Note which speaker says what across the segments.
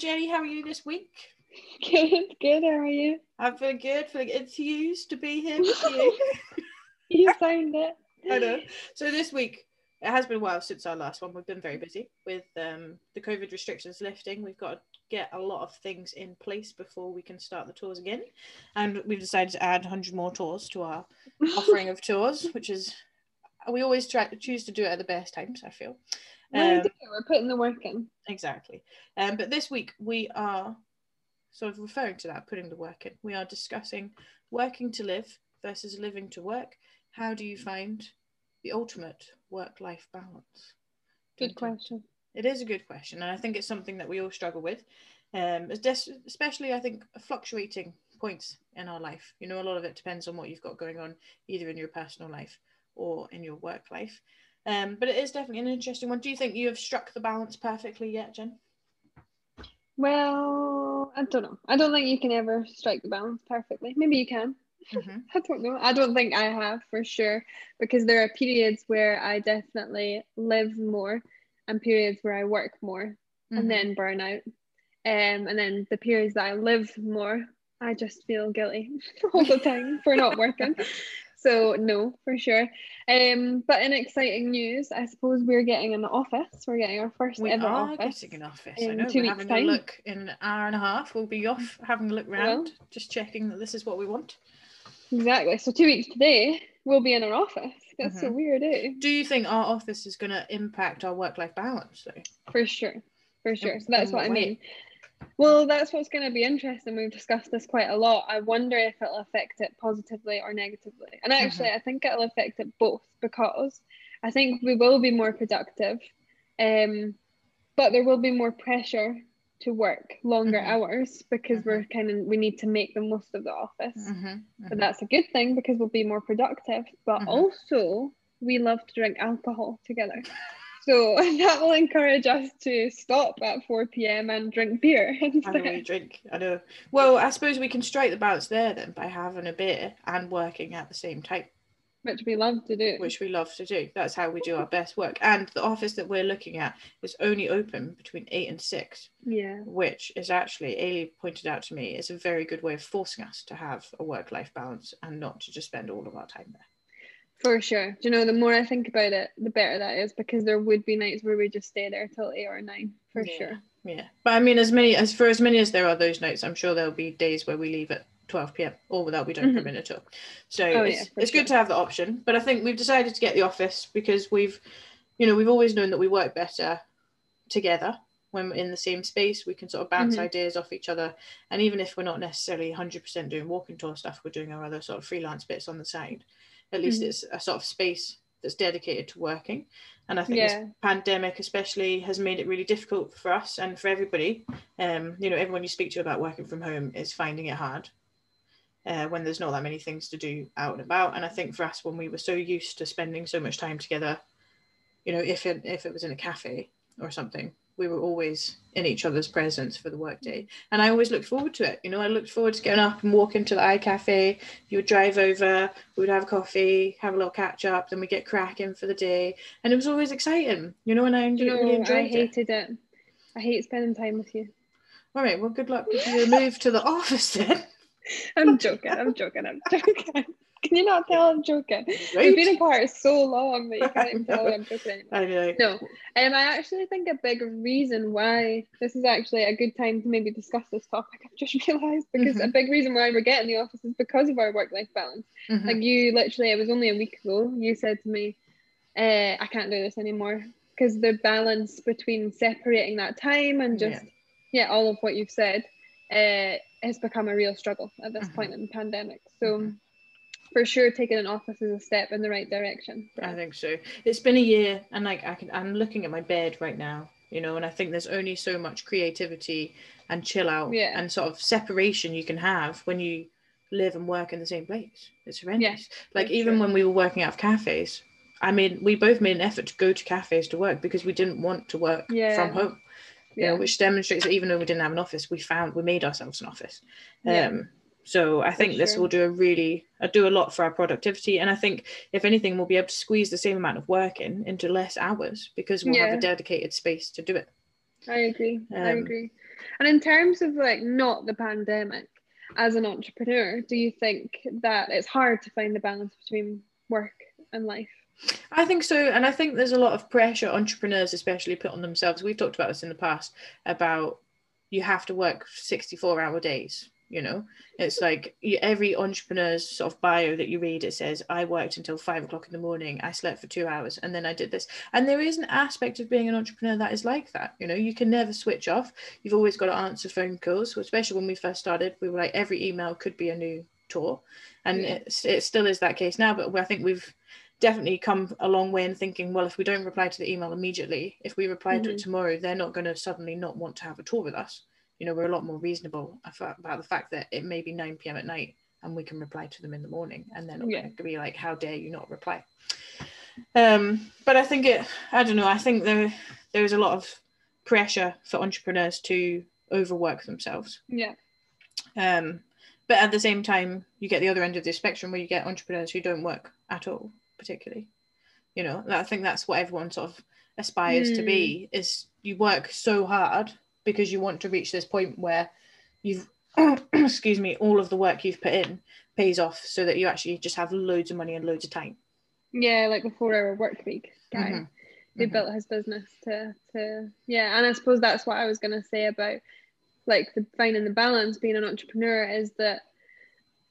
Speaker 1: Jenny. How are you this week?
Speaker 2: Good, good. How are you?
Speaker 1: I'm feeling good, feeling enthused to be here with you.
Speaker 2: You found it.
Speaker 1: I know. So this week, it has been a while since our last one. We've been very busy with um, the COVID restrictions lifting. We've got to get a lot of things in place before we can start the tours again. And we've decided to add 100 more tours to our offering of tours, which is, we always try to choose to do it at the best times, I feel.
Speaker 2: We
Speaker 1: Um,
Speaker 2: do. We're putting the work in.
Speaker 1: Exactly. Um, but this week we are sort of referring to that, putting the work in. We are discussing working to live versus living to work. How do you find the ultimate work life balance?
Speaker 2: Good question.
Speaker 1: It is a good question, and I think it's something that we all struggle with. Um, especially, I think, fluctuating points in our life. You know, a lot of it depends on what you've got going on, either in your personal life or in your work life. Um, but it is definitely an interesting one. Do you think you have struck the balance perfectly yet, Jen?
Speaker 2: Well, I don't know. I don't think you can ever strike the balance perfectly. Maybe you can.
Speaker 1: Mm-hmm.
Speaker 2: I don't know. I don't think I have for sure because there are periods where I definitely live more and periods where I work more
Speaker 1: Mm-hmm.
Speaker 2: and then burn out. Um, and then the periods that I live more, I just feel guilty all the time for not working. So no, for sure. Um, but in exciting news, I suppose we're getting an office. We're getting our first
Speaker 1: we
Speaker 2: ever
Speaker 1: are
Speaker 2: office.
Speaker 1: getting an office. I
Speaker 2: in
Speaker 1: know
Speaker 2: two
Speaker 1: we're
Speaker 2: weeks'
Speaker 1: having
Speaker 2: time.
Speaker 1: a look in an hour and a half. We'll be off having a look round,
Speaker 2: Well.
Speaker 1: just checking that this is what we want.
Speaker 2: Exactly. So two weeks today, we'll be in our office. That's so
Speaker 1: Mhm.
Speaker 2: weird, eh?
Speaker 1: Do you think our office is going to impact our work-life balance? Though?
Speaker 2: For sure. For sure. So that's
Speaker 1: in
Speaker 2: what I mean. Well, that's what's going to be interesting. We've discussed this quite a lot. I wonder if it'll affect it positively or negatively. And actually, I think it'll affect it both because I think we will be more productive, um, but there will be more pressure to work longer
Speaker 1: Mhm.
Speaker 2: hours because
Speaker 1: Mhm.
Speaker 2: we're kind of we need to make the most of the office.
Speaker 1: Mm-hmm.
Speaker 2: But that's a good thing because we'll be more productive. But
Speaker 1: Mhm.
Speaker 2: also, we love to drink alcohol together. So that will encourage us to stop at 4 p.m. and drink beer
Speaker 1: I know we drink. I know. Well, I suppose we can strike the balance there then by having a beer and working at the same time,
Speaker 2: Which we love to do.
Speaker 1: which we love to do. That's how we do our best work. And the office that we're looking at is only open between eight and six.
Speaker 2: yeah.
Speaker 1: which is actually Ailey pointed out to me is a very good way of forcing us to have a work life balance and not to just spend all of our time there.
Speaker 2: For sure. Do you know, the more I think about it, the better that is because there would be nights where we just stay there till eight or nine, for
Speaker 1: Yeah.
Speaker 2: sure.
Speaker 1: Yeah, but I mean, as many as for as many as there are those nights, I'm sure there'll be days where we leave at 12 p.m. or that we don't come in at all. So
Speaker 2: Oh,
Speaker 1: it's,
Speaker 2: yeah,
Speaker 1: it's
Speaker 2: sure.
Speaker 1: good to have the option. But I think we've decided to get the office because we've, you know, we've always known that we work better together when we're in the same space. We can sort of bounce
Speaker 2: Mhm.
Speaker 1: ideas off each other, and even if we're not necessarily 100% doing walking tour stuff, we're doing our other sort of freelance bits on the side. At least
Speaker 2: Mhm.
Speaker 1: it's a sort of space that's dedicated to working. And I think
Speaker 2: Yeah.
Speaker 1: this pandemic especially has made it really difficult for us and for everybody. Um, you know, everyone you speak to about working from home is finding it hard uh, when there's not that many things to do out and about. And I think for us, when we were so used to spending so much time together, you know, if it if it was in a cafe or something, we were always in each other's presence for the workday. And I always looked forward to it. You know, I looked forward to getting up and walking to the iCafe. You would drive over, we would have coffee, have a little catch up, then we get cracking for the day. And it was always exciting, you know, and I enjoyed,
Speaker 2: you
Speaker 1: really
Speaker 2: know, I
Speaker 1: enjoyed it.
Speaker 2: hated it. I hate spending time with you.
Speaker 1: All right, well, good luck with your move to the office then.
Speaker 2: I'm joking. I'm joking. I'm joking. Can you not tell I'm joking? We've
Speaker 1: Right?
Speaker 2: been apart so long that you can't even tell. I'm joking anymore.
Speaker 1: I know.
Speaker 2: No, um, I actually think a big reason why this is actually a good time to maybe discuss this topic. I've just realised because a
Speaker 1: Mhm.
Speaker 2: big reason why we're getting the office is because of our work-life balance.
Speaker 1: Mhm.
Speaker 2: Like you, literally, it was only a week ago. You said to me, uh, "I can't do this anymore," because the balance between separating that time and just yeah, all of what you've said, uh, has become a real struggle at this
Speaker 1: Mhm.
Speaker 2: point in the pandemic. So. For sure, taking an office is a step in the right direction.
Speaker 1: I think so. It's been a year, and like I can, I'm looking at my bed right now, you know, and I think there's only so much creativity and chill out
Speaker 2: Yeah.
Speaker 1: and sort of separation you can have when you live and work in the same place. It's horrendous. like even
Speaker 2: sure.
Speaker 1: when we were working out of cafes, I mean, we both made an effort to go to cafes to work because we didn't want to work
Speaker 2: Yeah.
Speaker 1: from home. You
Speaker 2: Yeah.
Speaker 1: know, which demonstrates that even though we didn't have an office, we found we made ourselves an office.
Speaker 2: Yeah.
Speaker 1: Um, so I think this will do a really uh, do a lot for our productivity, and I think if anything, we'll be able to squeeze the same amount of work in into less hours because we'll have a dedicated space to do it.
Speaker 2: I agree. I
Speaker 1: Um,
Speaker 2: agree. And in terms of like not the pandemic, as an entrepreneur, do you think that it's hard to find the balance between work and life?
Speaker 1: I think so. And I think there's a lot of pressure entrepreneurs, especially, put on themselves. We've talked about this in the past about you have to work 64 hour days you know it's like every entrepreneur's sort of bio that you read it says i worked until five o'clock in the morning i slept for two hours and then i did this and there is an aspect of being an entrepreneur that is like that you know you can never switch off you've always got to answer phone calls especially when we first started we were like every email could be a new tour and yeah. it, it still is that case now but i think we've definitely come a long way in thinking well if we don't reply to the email immediately if we reply mm-hmm. to it mm-hmm. tomorrow they're not going to suddenly not want to have a tour with us you know we're a lot more reasonable about the fact that it may be 9 p.m at night and we can reply to them in the morning and they're not yeah. going to be like how dare you not reply um but i think it i don't know i think there there is a lot of pressure for entrepreneurs to overwork themselves
Speaker 2: yeah
Speaker 1: um but at the same time you get the other end of the spectrum where you get entrepreneurs who don't work at all particularly you know i think that's what everyone sort of aspires mm. to be hmm. is you work so hard because you want to reach this point where you've excuse me all of the work you've put in pays off so that you actually just have loads of money and loads of time
Speaker 2: yeah like the four hour work week guy mm-hmm. who mm-hmm. built his business to to yeah and i suppose that's what i was going to say about like the finding the balance being an entrepreneur is that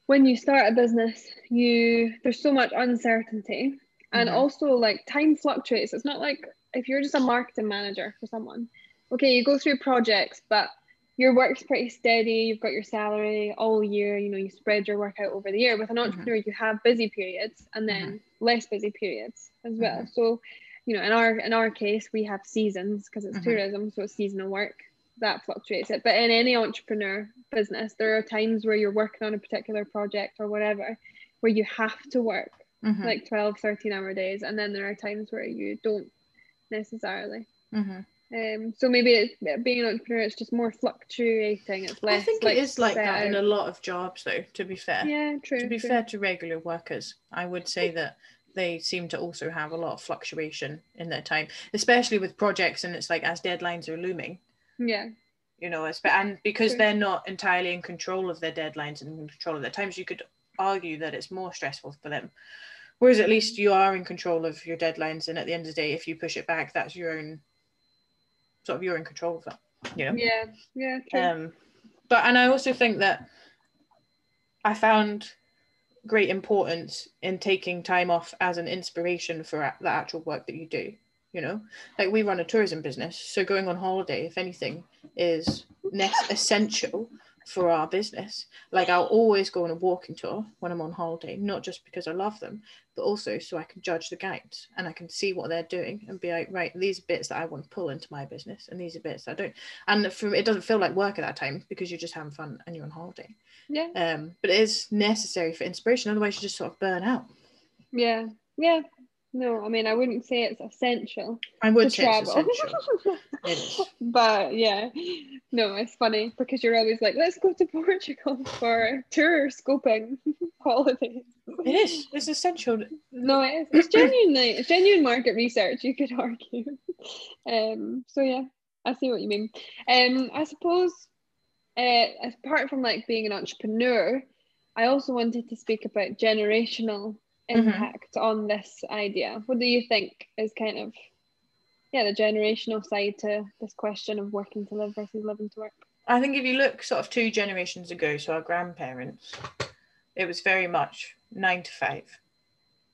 Speaker 2: when you start a business you there's so much uncertainty and mm-hmm. also like time fluctuates it's not like if you're just a marketing manager for someone okay, you go through projects, but your work's pretty steady. You've got your salary all year. You know, you spread your work out over the year. With an mm-hmm. entrepreneur, mm-hmm. you have busy periods and then mm-hmm. less busy periods as well. Mm-hmm. So, you know, in our in our case, we have seasons because it's mm-hmm. tourism, so it's seasonal work that fluctuates it. But in any entrepreneur business, there are times where you're working on a particular project or whatever, where you have to work mm-hmm. like 12, 13 hour days, and then there are times where you don't necessarily. Um, so maybe it's being an entrepreneur, it's just more fluctuating. It's less.
Speaker 1: I think
Speaker 2: like,
Speaker 1: it is like that in a lot of jobs, though. To be fair.
Speaker 2: Yeah, true.
Speaker 1: To be
Speaker 2: true.
Speaker 1: fair to regular workers, I would say that they seem to also have a lot of fluctuation in their time, especially with projects. And it's like as deadlines are looming.
Speaker 2: Yeah.
Speaker 1: You know, and because they're not entirely in control of their deadlines and in control of their times, you could argue that it's more stressful for them. Whereas at least you are in control of your deadlines, and at the end of the day, if you push it back, that's your own sort of you're in control of that you know
Speaker 2: yeah yeah true.
Speaker 1: um but and i also think that i found great importance in taking time off as an inspiration for the actual work that you do you know like we run a tourism business so going on holiday if anything is essential for our business. Like I'll always go on a walking tour when I'm on holiday, not just because I love them, but also so I can judge the guides and I can see what they're doing and be like, right, these are bits that I want to pull into my business and these are bits I don't. And from it doesn't feel like work at that time because you're just having fun and you're on holiday.
Speaker 2: Yeah.
Speaker 1: Um, but it is necessary for inspiration, otherwise you just sort of burn out.
Speaker 2: Yeah. Yeah. No, I mean I wouldn't say it's essential.
Speaker 1: I would say travel. it's essential. it is.
Speaker 2: But yeah, no, it's funny because you're always like, let's go to Portugal for tour scoping holidays.
Speaker 1: It is. It's essential.
Speaker 2: No, it is. It's genuinely it's genuine market research. You could argue. Um. So yeah, I see what you mean. Um. I suppose, uh, apart from like being an entrepreneur, I also wanted to speak about generational. Impact mm-hmm. on this idea? What do you think is kind of yeah the generational side to this question of working to live versus living to work?
Speaker 1: I think if you look sort of two generations ago, so our grandparents, it was very much nine to five.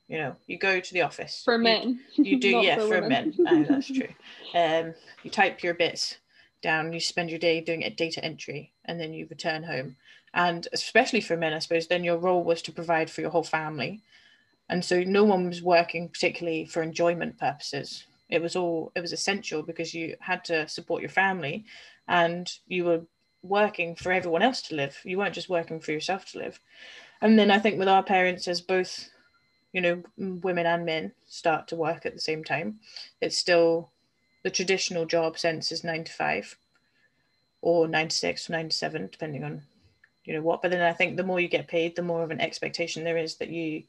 Speaker 1: You know, you go to the office.
Speaker 2: For men.
Speaker 1: You, you do, yeah, for, for men. Oh, that's true. Um, you type your bits down, you spend your day doing a data entry, and then you return home. And especially for men, I suppose, then your role was to provide for your whole family and so no one was working particularly for enjoyment purposes. It was all it was essential because you had to support your family and you were working for everyone else to live. You weren't just working for yourself to live. And then i think with our parents as both you know women and men start to work at the same time it's still the traditional job sense is nine to five or nine to six or nine to seven depending on you know what. But then i think the more you get paid the more of an expectation there is that you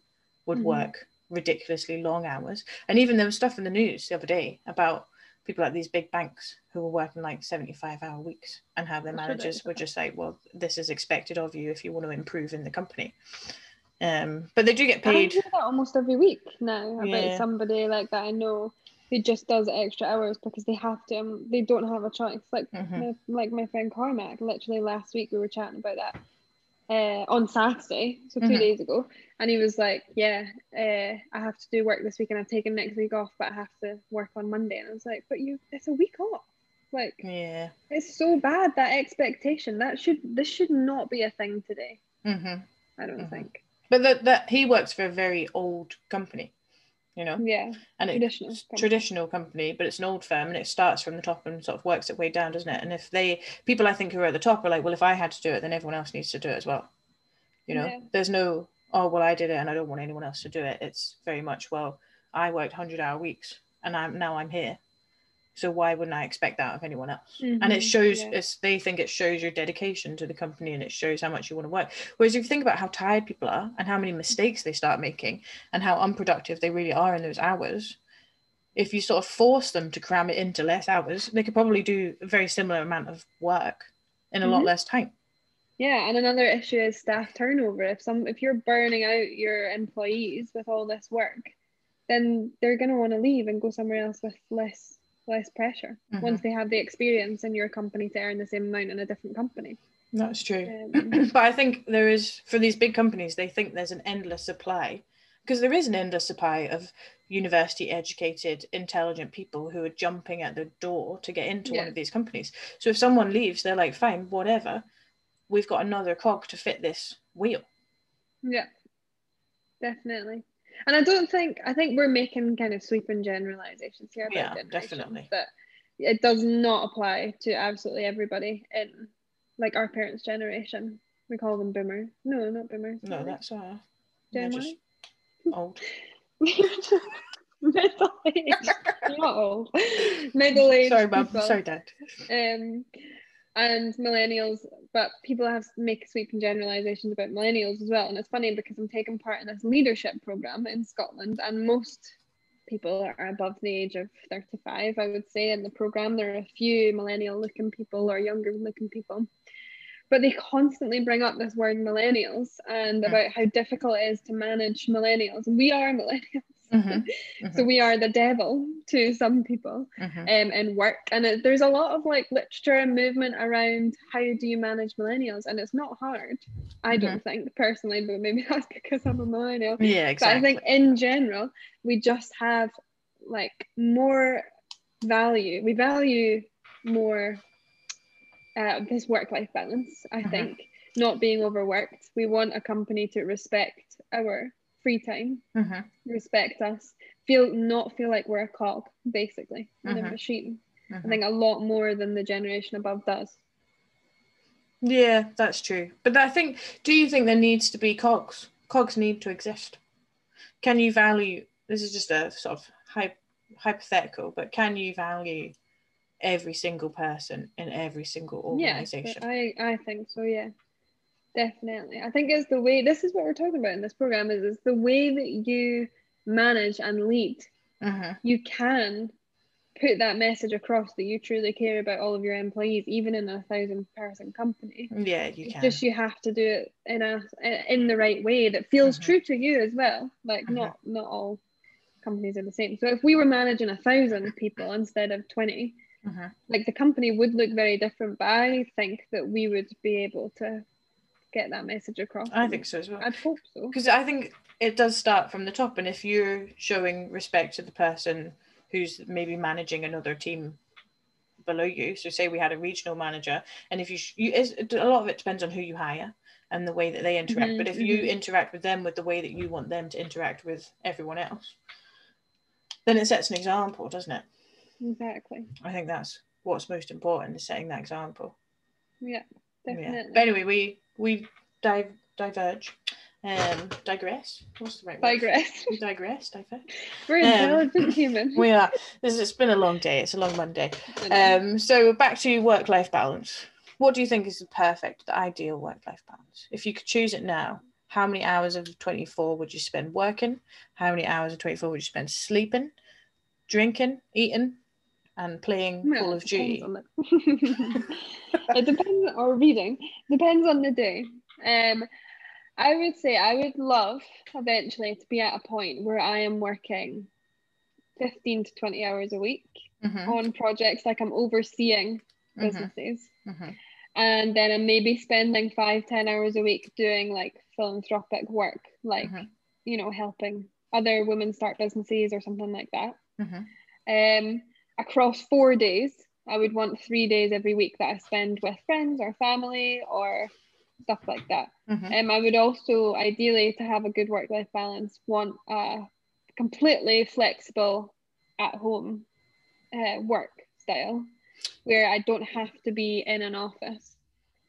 Speaker 1: would mm-hmm. work ridiculously long hours. And even there was stuff in the news the other day about people at these big banks who were working like 75 hour weeks and how their managers were just like, well, this is expected of you if you want to improve in the company. Um, but they do get
Speaker 2: I
Speaker 1: paid.
Speaker 2: hear that almost every week now about
Speaker 1: Yeah.
Speaker 2: somebody like that I know who just does extra hours because they have to. Um, they don't have a choice. Like
Speaker 1: Mhm.
Speaker 2: my, like my friend Carmack. Literally last week we were chatting about that uh, on Saturday, so 2
Speaker 1: Mhm.
Speaker 2: days ago, and he was like, "Yeah, uh, I have to do work this week, and I've taken next week off, but I have to work on Monday." And I was like, "But you, it's a week off. Like
Speaker 1: Yeah.
Speaker 2: it's so bad that expectation. That should this should not be a thing today.
Speaker 1: hmm
Speaker 2: I don't
Speaker 1: Mhm.
Speaker 2: think.
Speaker 1: But that that he works for a very old company, you know,
Speaker 2: Yeah,
Speaker 1: and it's
Speaker 2: traditional.
Speaker 1: it's
Speaker 2: company.
Speaker 1: traditional company, but it's an old firm and it starts from the top and sort of works its way down, doesn't it? And if they people I think who are at the top are like, well, if I had to do it, then everyone else needs to do it as well. You know,
Speaker 2: Yeah.
Speaker 1: there's no oh well, I did it and I don't want anyone else to do it. It's very much well, I worked hundred hour weeks and I'm now I'm here. So why wouldn't I expect that of anyone else? and it
Speaker 2: Mhm,
Speaker 1: shows
Speaker 2: yeah.
Speaker 1: it's they think it shows your dedication to the company and it shows how much you want to work whereas if you think about how tired people are and how many mistakes they start making and how unproductive they really are in those hours if you sort of force them to cram it into less hours they could probably do a very similar amount of work in a lot
Speaker 2: Mhm.
Speaker 1: less time
Speaker 2: Yeah, and another issue is staff turnover. If some if you're burning out your employees with all this work, then they're gonna want to leave and go somewhere else with less less pressure
Speaker 1: Mhm.
Speaker 2: once they have the experience in your company to earn the same amount in a different company.
Speaker 1: that's true
Speaker 2: Um,
Speaker 1: but I think there is for these big companies, they think there's an endless supply because there is an endless supply of university educated, intelligent people who are jumping at the door to get into one of these companies. So if someone leaves, they're like, fine, whatever. We've got another cog to fit this wheel.
Speaker 2: yeah, definitely. And I don't think I think we're making kind of sweeping generalizations here about
Speaker 1: Yeah, definitely.
Speaker 2: But it does not apply to absolutely everybody in like our parents' generation. We call them boomers. No, not boomers.
Speaker 1: No,
Speaker 2: What are they?
Speaker 1: that's uh,
Speaker 2: Gen
Speaker 1: just old.
Speaker 2: middle aged, not old, middle aged.
Speaker 1: Sorry, mum. Sorry, dad.
Speaker 2: Um, and millennials, but people have make sweeping generalizations about millennials as well. And it's funny because I'm taking part in this leadership program in Scotland, and most people are above the age of 35, I would say. In the program, there are a few millennial looking people or younger looking people. But they constantly bring up this word millennials and
Speaker 1: Mm.
Speaker 2: about how difficult it is to manage millennials. And we are millennials.
Speaker 1: Mhm,
Speaker 2: So we are the devil to some people
Speaker 1: mhm.
Speaker 2: um, in work. And it, there's a lot of like literature and movement around how do you manage millennials, and it's not hard. I don't think personally, but maybe that's because I'm a millennial.
Speaker 1: Yeah,
Speaker 2: But
Speaker 1: exactly.
Speaker 2: I think in general, we just have like more value. We value more uh, this work-life balance. I
Speaker 1: Mhm.
Speaker 2: think not being overworked. We want a company to respect our free time
Speaker 1: Mhm,
Speaker 2: respect us, feel not feel like we're a cog, basically, in a
Speaker 1: Mhm.
Speaker 2: machine. I
Speaker 1: mhm.
Speaker 2: think a lot more than the generation above does.
Speaker 1: Yeah, that's true. But I think, do you think there needs to be cogs? Cogs need to exist. Can you value? This is just a sort of hy- hypothetical, but can you value every single person in every single organization? Yeah?
Speaker 2: I I think so. Yeah, definitely. I think it's the way. This is what we're talking about in this program. Is it's the way that you manage and lead.
Speaker 1: hmm
Speaker 2: You can put that message across that you truly care about all of your employees, even in a thousand person company.
Speaker 1: Yeah, you can.
Speaker 2: just you have to do it in a in the right way that feels
Speaker 1: Mhm.
Speaker 2: true to you as well. Like
Speaker 1: Mhm.
Speaker 2: not not all companies are the same. So if we were managing a thousand people instead of twenty, like the company would look very different. But I think that we would be able to get that message across.
Speaker 1: I think so as well.
Speaker 2: I'd hope so.
Speaker 1: Because I think it does start from the top, and if you're showing respect to the person who's maybe managing another team below you, so say we had a regional manager, and if you, sh- you is a lot of it depends on who you hire and the way that they interact.
Speaker 2: Mhm,
Speaker 1: but if you
Speaker 2: mhm.
Speaker 1: interact with them with the way that you want them to interact with everyone else, then it sets an example, doesn't it?
Speaker 2: Exactly.
Speaker 1: I think that's what's most important is setting that example.
Speaker 2: Yeah,
Speaker 1: Yeah.
Speaker 2: definitely.
Speaker 1: But anyway, we we dive diverge, um, digress. What's the right word?
Speaker 2: Digress.
Speaker 1: We digress, diverge.
Speaker 2: We're
Speaker 1: Um,
Speaker 2: intelligent humans.
Speaker 1: We are. This it's been a long day. It's a long Monday. Um, so back to work life balance. What do you think is the perfect, the ideal work life balance? If you could choose it now, how many hours of 24 would you spend working? How many hours of 24 would you spend sleeping, drinking, eating? And playing
Speaker 2: Well,
Speaker 1: Call of Duty?
Speaker 2: depends the- it depends, or reading. Depends on the day. Um, I would say I would love eventually to be at a point where I am working 15 to 20 hours a week
Speaker 1: Mhm,
Speaker 2: on projects, like I'm overseeing
Speaker 1: mhm,
Speaker 2: businesses.
Speaker 1: mhm.
Speaker 2: And then I'm maybe spending five, 10 hours a week doing like philanthropic work, like,
Speaker 1: Mhm.
Speaker 2: you know, helping other women start businesses or something like that.
Speaker 1: Mhm.
Speaker 2: Um, across four days, I would want three days every week that I spend with friends or family or stuff like that.
Speaker 1: Mhm.
Speaker 2: Um, I would also ideally to have a good work-life balance want a completely flexible at home uh, work style where I don't have to be in an office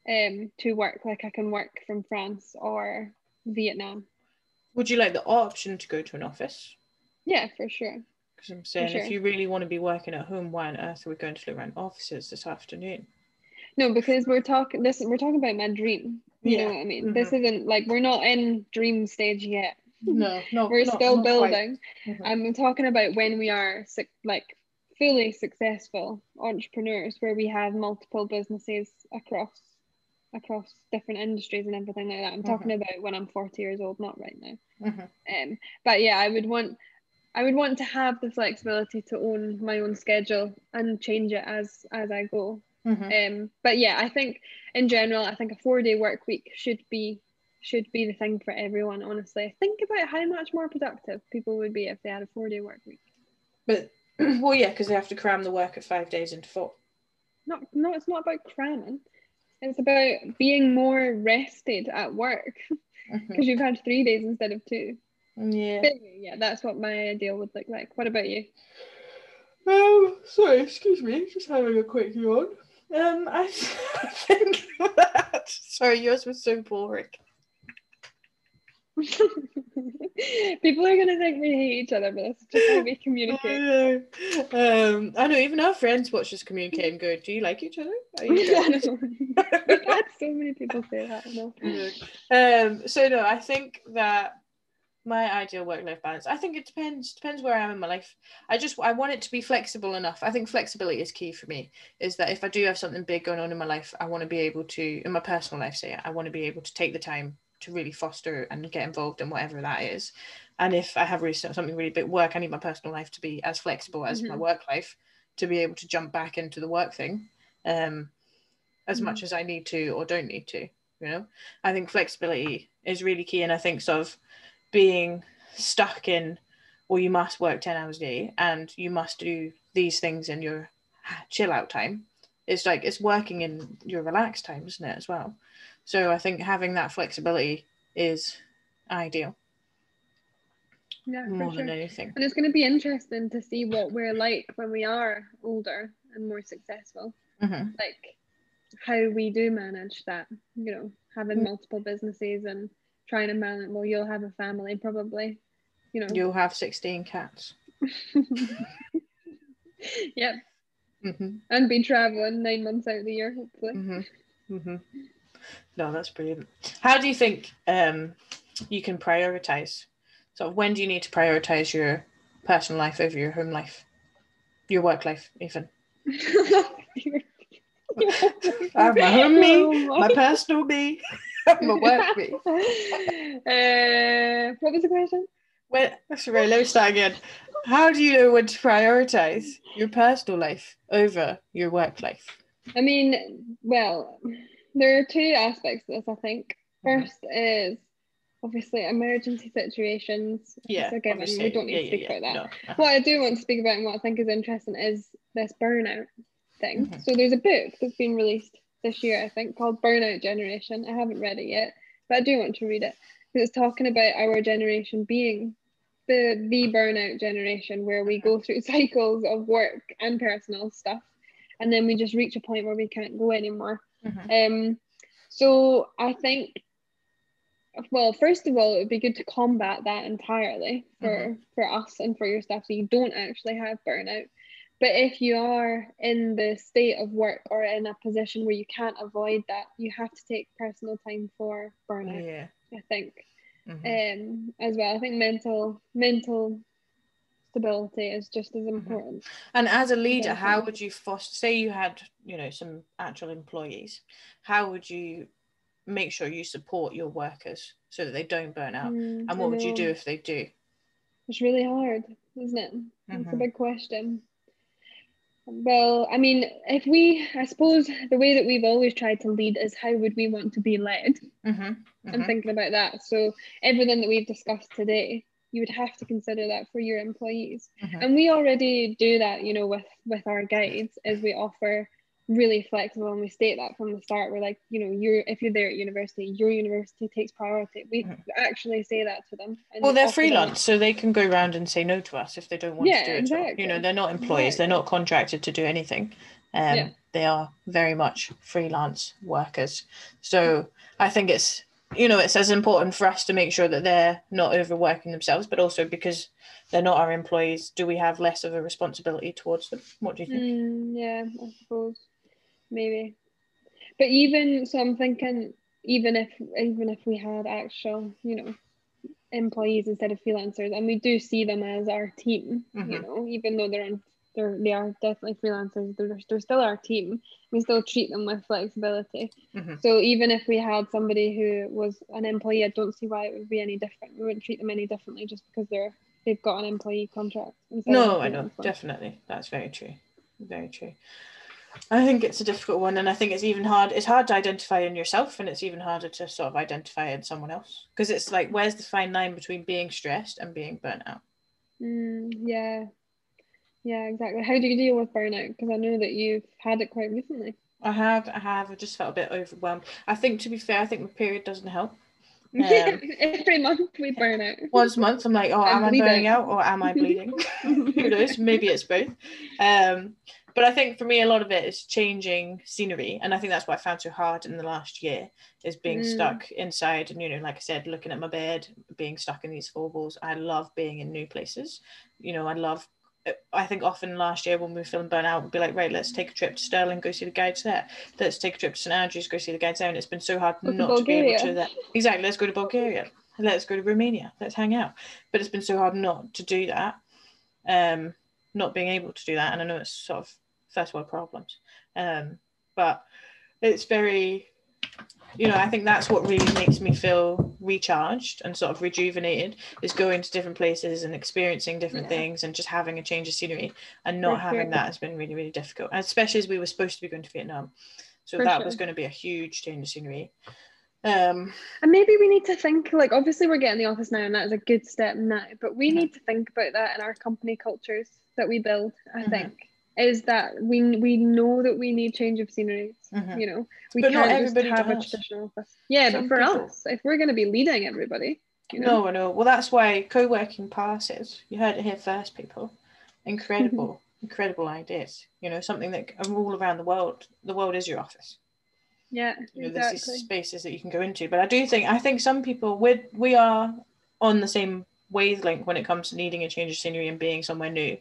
Speaker 2: um, to work like I can work from France or Vietnam.
Speaker 1: Would you like the option to go to an office?
Speaker 2: Yeah, for sure.
Speaker 1: Because I'm saying, if you really want to be working at home, why on earth are we going to look around offices this afternoon?
Speaker 2: No, because we're talking this we're talking about my dream. You
Speaker 1: Yeah.
Speaker 2: know what I mean? This isn't like we're not in dream stage yet.
Speaker 1: No, no,
Speaker 2: We're
Speaker 1: not-
Speaker 2: still
Speaker 1: not
Speaker 2: building.
Speaker 1: Mhm.
Speaker 2: I'm talking about when we are like fully successful entrepreneurs where we have multiple businesses across across different industries and everything like that. I'm talking about when I'm 40 years old, not right now.
Speaker 1: Mhm.
Speaker 2: Um, but yeah, I would want I would want to have the flexibility to own my own schedule and change it as as I go.
Speaker 1: Mhm.
Speaker 2: Um, but yeah, I think in general, I think a four day work week should be should be the thing for everyone. Honestly, think about how much more productive people would be if they had a four day work week.
Speaker 1: But well, yeah, because they have to cram the work of five days into four.
Speaker 2: Not no, it's not about cramming. It's about being more rested at work because you've had three days instead of two.
Speaker 1: Yeah.
Speaker 2: But yeah, that's what my ideal would look like. What about you?
Speaker 1: Um, sorry, excuse me, just having a quick yawn. Um, I think that. Sorry, yours was so boring.
Speaker 2: People are gonna think we hate each other, but that's just how we communicate.
Speaker 1: I know. Um, I know. Even our friends watch us communicate and go, "Do you like each other? Are you
Speaker 2: I
Speaker 1: friends?"
Speaker 2: know. We've had so many people say that.
Speaker 1: Um, so no, I think that my ideal work-life balance. I think it depends depends where I am in my life. I just I want it to be flexible enough. I think flexibility is key for me. Is that if I do have something big going on in my life, I want to be able to in my personal life. Say I want to be able to take the time to really foster and get involved in whatever that is. And if I have really something really big work, I need my personal life to be as flexible as my
Speaker 2: Mhm.
Speaker 1: work life to be able to jump back into the work thing. Um, as
Speaker 2: Mhm.
Speaker 1: much as I need to or don't need to, you know. I think flexibility is really key, and I think sort of being stuck in, well, you must work ten hours a day and you must do these things in your chill out time. It's like it's working in your relaxed time, isn't it, as well? So I think having that flexibility is ideal
Speaker 2: Yeah,
Speaker 1: more
Speaker 2: sure.
Speaker 1: than anything.
Speaker 2: And it's going to be interesting to see what we're like when we are older and more successful.
Speaker 1: hmm
Speaker 2: Like how we do manage that, you know, having multiple businesses and trying to manage. Well, you'll have a family probably, you know.
Speaker 1: You'll have sixteen cats.
Speaker 2: yep.
Speaker 1: hmm
Speaker 2: And be traveling nine months out of the year, hopefully.
Speaker 1: Mm-hmm. Mm-hmm. No, that's brilliant. How do you think um, you can prioritize? So, when do you need to prioritize your personal life over your home life, your work life, even? I have my home me, my personal me, my work me.
Speaker 2: Uh, what was the question?
Speaker 1: When, sorry, let me start again. How do you know when to prioritize your personal life over your work life?
Speaker 2: I mean, well, there are two aspects to this, I think.
Speaker 1: Mhm.
Speaker 2: First is obviously emergency situations.
Speaker 1: Yeah,
Speaker 2: given. We don't need
Speaker 1: yeah,
Speaker 2: to speak
Speaker 1: yeah,
Speaker 2: about that.
Speaker 1: no.
Speaker 2: What I do want to speak about and what I think is interesting is this burnout thing.
Speaker 1: Mhm.
Speaker 2: So there's a book that's been released this year, I think, called Burnout Generation. I haven't read it yet, but I do want to read it because it's talking about our generation being the the burnout generation where we go through cycles of work and personal stuff and then we just reach a point where we can't go anymore.
Speaker 1: Mhm.
Speaker 2: Um, so I think, well, first of all, it would be good to combat that entirely for for us and for your staff, so you don't actually have burnout. But if you are in the state of work or in a position where you can't avoid that, you have to take personal time for burnout.
Speaker 1: Yeah.
Speaker 2: I think,
Speaker 1: mhm.
Speaker 2: um, as well. I think mental mental stability is just as important.
Speaker 1: And as a leader, how would you foster? Say you had, you know, some actual employees. How would you make sure you support your workers so that they don't burn out?
Speaker 2: Mm,
Speaker 1: And what would you do if they do?
Speaker 2: It's really hard, isn't it? It's a
Speaker 1: Mhm.
Speaker 2: big question. Well, I mean, if we, I suppose the way that we've always tried to lead is how would we want to be led?
Speaker 1: Mm-hmm.
Speaker 2: I'm thinking about that. So everything that we've discussed today, you would have to consider that for your employees.
Speaker 1: Mhm.
Speaker 2: And we already do that, you know, with with our guides, as we offer really flexible and we state that from the start. We're like, you know, you're if you're there at university, your university takes priority. We
Speaker 1: Mhm.
Speaker 2: actually say that to them. and
Speaker 1: Well, they're
Speaker 2: offer them-
Speaker 1: freelance, so they can go around and say no to us if they don't want
Speaker 2: Yeah,
Speaker 1: to do it. at all. You know, they're not employees; they're not contracted to do anything. Um,
Speaker 2: Yeah.
Speaker 1: They are very much freelance workers. So I think it's you know it's as important for us to make sure that they're not overworking themselves, but also because they're not our employees, do we have less of a responsibility towards them? What do you think?
Speaker 2: Mm, yeah, I suppose maybe. But even so, I'm thinking even if even if we had actual, you know, employees instead of freelancers, and we do see them as our team, you
Speaker 1: Mhm.
Speaker 2: know, even though they're on, they're they are definitely freelancers, they're they're still our team. We still treat them with flexibility.
Speaker 1: Mhm.
Speaker 2: So even if we had somebody who was an employee, I don't see why it would be any different. We wouldn't treat them any differently just because they're they've got an employee contract. instead of a
Speaker 1: No, I know, definitely. That's very true. Very true. I think it's a difficult one, and I think it's even hard. It's hard to identify in yourself, and it's even harder to sort of identify in someone else because it's like, where's the fine line between being stressed and being burnt out?
Speaker 2: Mm, yeah. Yeah, exactly. How do you deal with burnout? Because I know that you've had it quite recently.
Speaker 1: I have, I have. I just felt a bit overwhelmed. I think, to be fair, I think my period doesn't help.
Speaker 2: Every month we burn out.
Speaker 1: Once a month, I'm like, oh,
Speaker 2: I'm
Speaker 1: am I burning out or am I bleeding? Who knows? Maybe it's both. Um, but I think for me, a lot of it is changing scenery, and I think that's what I found so hard in the last year is being
Speaker 2: Mm.
Speaker 1: stuck inside. And you know, like I said, looking at my bed, being stuck in these four walls. I love being in new places. You know, I love. I think often last year when we were feeling burnt out, we'd be like, right, let's take a trip to Stirling, go see the guides there. Let's take a trip to St Andrews, go see the guides there. And it's been so hard
Speaker 2: Go
Speaker 1: not to be able to that. Exactly. Let's go to Bulgaria. Let's go to Romania. Let's hang out. But it's been so hard not to do that. Um, not being able to do that. And I know it's sort of first world problems. Um, but it's very you know, I think that's what really makes me feel recharged and sort of rejuvenated is going to different places and experiencing different
Speaker 2: Yeah.
Speaker 1: things and just having a change of scenery and not
Speaker 2: For
Speaker 1: having
Speaker 2: sure.
Speaker 1: that has been really, really difficult. And especially as we were supposed to be going to Vietnam. So
Speaker 2: For
Speaker 1: that was going to be a huge change of scenery. Um,
Speaker 2: And maybe we need to think like obviously we're getting the office now and that is a good step now, but we
Speaker 1: Mhm.
Speaker 2: need to think about that in our company cultures that we build, I
Speaker 1: Mhm.
Speaker 2: think. Is that we we know that we need change of scenery.
Speaker 1: mhm.
Speaker 2: You know, we
Speaker 1: But
Speaker 2: can't just
Speaker 1: everybody
Speaker 2: have a traditional office. Yeah,
Speaker 1: Some
Speaker 2: but for
Speaker 1: people-
Speaker 2: us, if we're going to be leading everybody, you know,
Speaker 1: No, I know. Well, that's why co-working passes. You heard it here first, people. Incredible, incredible ideas. You know, something that all around the world. The world is your office.
Speaker 2: yeah,
Speaker 1: you know, there's these spaces that you can go into. But I do think I think some people we we are on the same wavelength when it comes to needing a change of scenery and being somewhere new.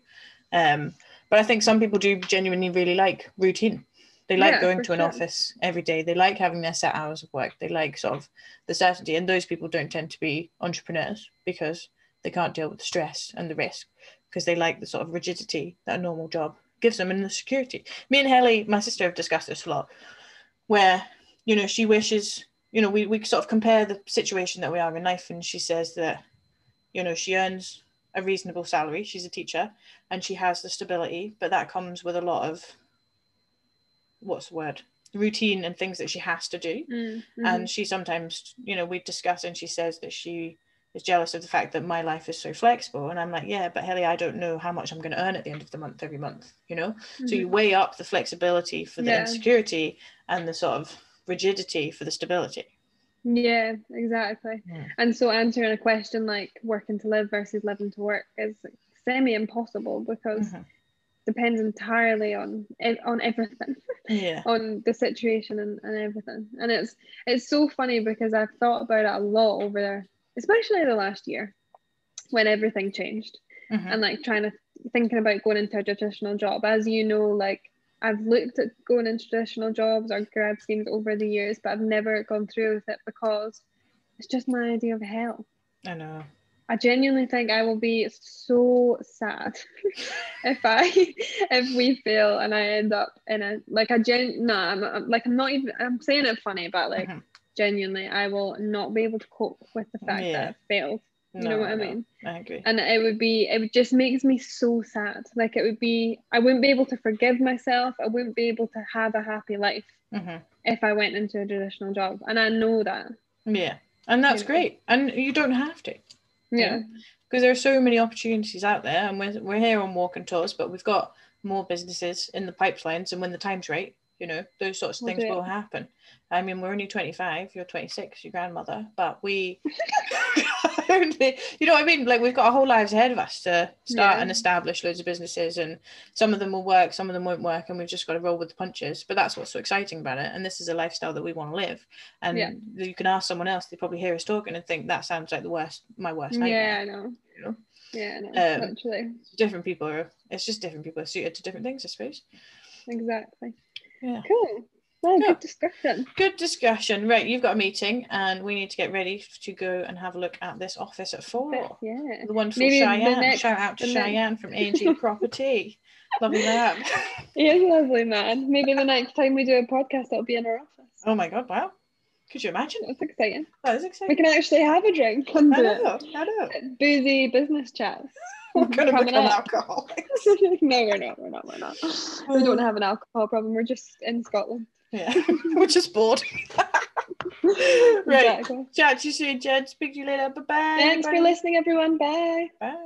Speaker 1: Um, but I think some people do genuinely really like routine. They like
Speaker 2: Yeah,
Speaker 1: going to an
Speaker 2: sure.
Speaker 1: office every day. They like having their set hours of work. They like sort of the certainty. And those people don't tend to be entrepreneurs because they can't deal with the stress and the risk because they like the sort of rigidity that a normal job gives them and the security. Me and Helly, my sister, have discussed this a lot where you know she wishes you know we, we sort of compare the situation that we are in life and she says that you know she earns a reasonable salary she's a teacher and she has the stability but that comes with a lot of what's the word routine and things that she has to do
Speaker 2: Mm, mhm.
Speaker 1: and she sometimes you know we discuss and she says that she is jealous of the fact that my life is so flexible and i'm like yeah but Helly, i don't know how much i'm going to earn at the end of the month every month you know so you
Speaker 2: Mhm.
Speaker 1: weigh up the flexibility for the
Speaker 2: Yeah.
Speaker 1: insecurity and the sort of rigidity for the stability
Speaker 2: Yeah, exactly.
Speaker 1: Yeah.
Speaker 2: And so answering a question like working to live versus living to work is semi impossible because
Speaker 1: Mhm.
Speaker 2: depends entirely on on everything,
Speaker 1: yeah
Speaker 2: on the situation and, and everything. And it's it's so funny because I've thought about it a lot over there, especially the last year when everything changed
Speaker 1: Mhm.
Speaker 2: and like trying to thinking about going into a traditional job. As you know, like I've looked at going into traditional jobs or grad schemes over the years, but I've never gone through with it because it's just my idea of hell.
Speaker 1: i know
Speaker 2: I genuinely think I will be so sad if I if we fail and I end up in a like a gen no I'm, I'm like I'm not even I'm saying it funny but like mm-hmm. genuinely I will not be able to cope with the fact yeah. that I failed. You no, know what I mean?
Speaker 1: I agree.
Speaker 2: And it would be it just makes me so sad. Like it would be I wouldn't be able to forgive myself. I wouldn't be able to have a happy life mm-hmm. if I went into a traditional job. And I know that.
Speaker 1: Yeah. And that's you know? great. And you don't have to.
Speaker 2: Yeah.
Speaker 1: Because there are so many opportunities out there, and we're, we're here on Walk and Tours, but we've got more businesses in the pipelines, and when the time's right, you know, those sorts of things will happen. I mean, we're only 25, you're 26, your grandmother, but we, you know what I mean? Like, we've got our whole lives ahead of us to start yeah. and establish loads of businesses, and some of them will work, some of them won't work, and we've just got to roll with the punches. But that's what's so exciting about it. And this is a lifestyle that we want to live. And yeah. you can ask someone else, they probably hear us talking and think that sounds like the worst, my worst nightmare.
Speaker 2: Yeah, I know. You know? Yeah, no, um.
Speaker 1: Different people are, it's just different people are suited to different things, I suppose.
Speaker 2: Exactly.
Speaker 1: Yeah.
Speaker 2: Cool. Well, good discussion.
Speaker 1: Good discussion. Right, you've got a meeting, and we need to get ready to go and have a look at this office at four.
Speaker 2: Yeah.
Speaker 1: The wonderful Maybe Cheyenne. Next, Shout out to Cheyenne next... from A&G Property. lovely man.
Speaker 2: He is a lovely man. Maybe the next time we do a podcast, it'll be in our office.
Speaker 1: Oh my god! Wow. Could you imagine?
Speaker 2: That's exciting.
Speaker 1: That is exciting.
Speaker 2: We can actually have a drink and
Speaker 1: I know, I know.
Speaker 2: boozy business chats.
Speaker 1: We're going to become alcoholics.
Speaker 2: no, we're not. We're not. We're not. We don't have an alcohol problem. We're just in Scotland.
Speaker 1: Yeah, we're just bored. right. Exactly. Chat to you soon, Jed. Speak to you later. Bye bye.
Speaker 2: Thanks for listening, everyone. Bye.
Speaker 1: Bye.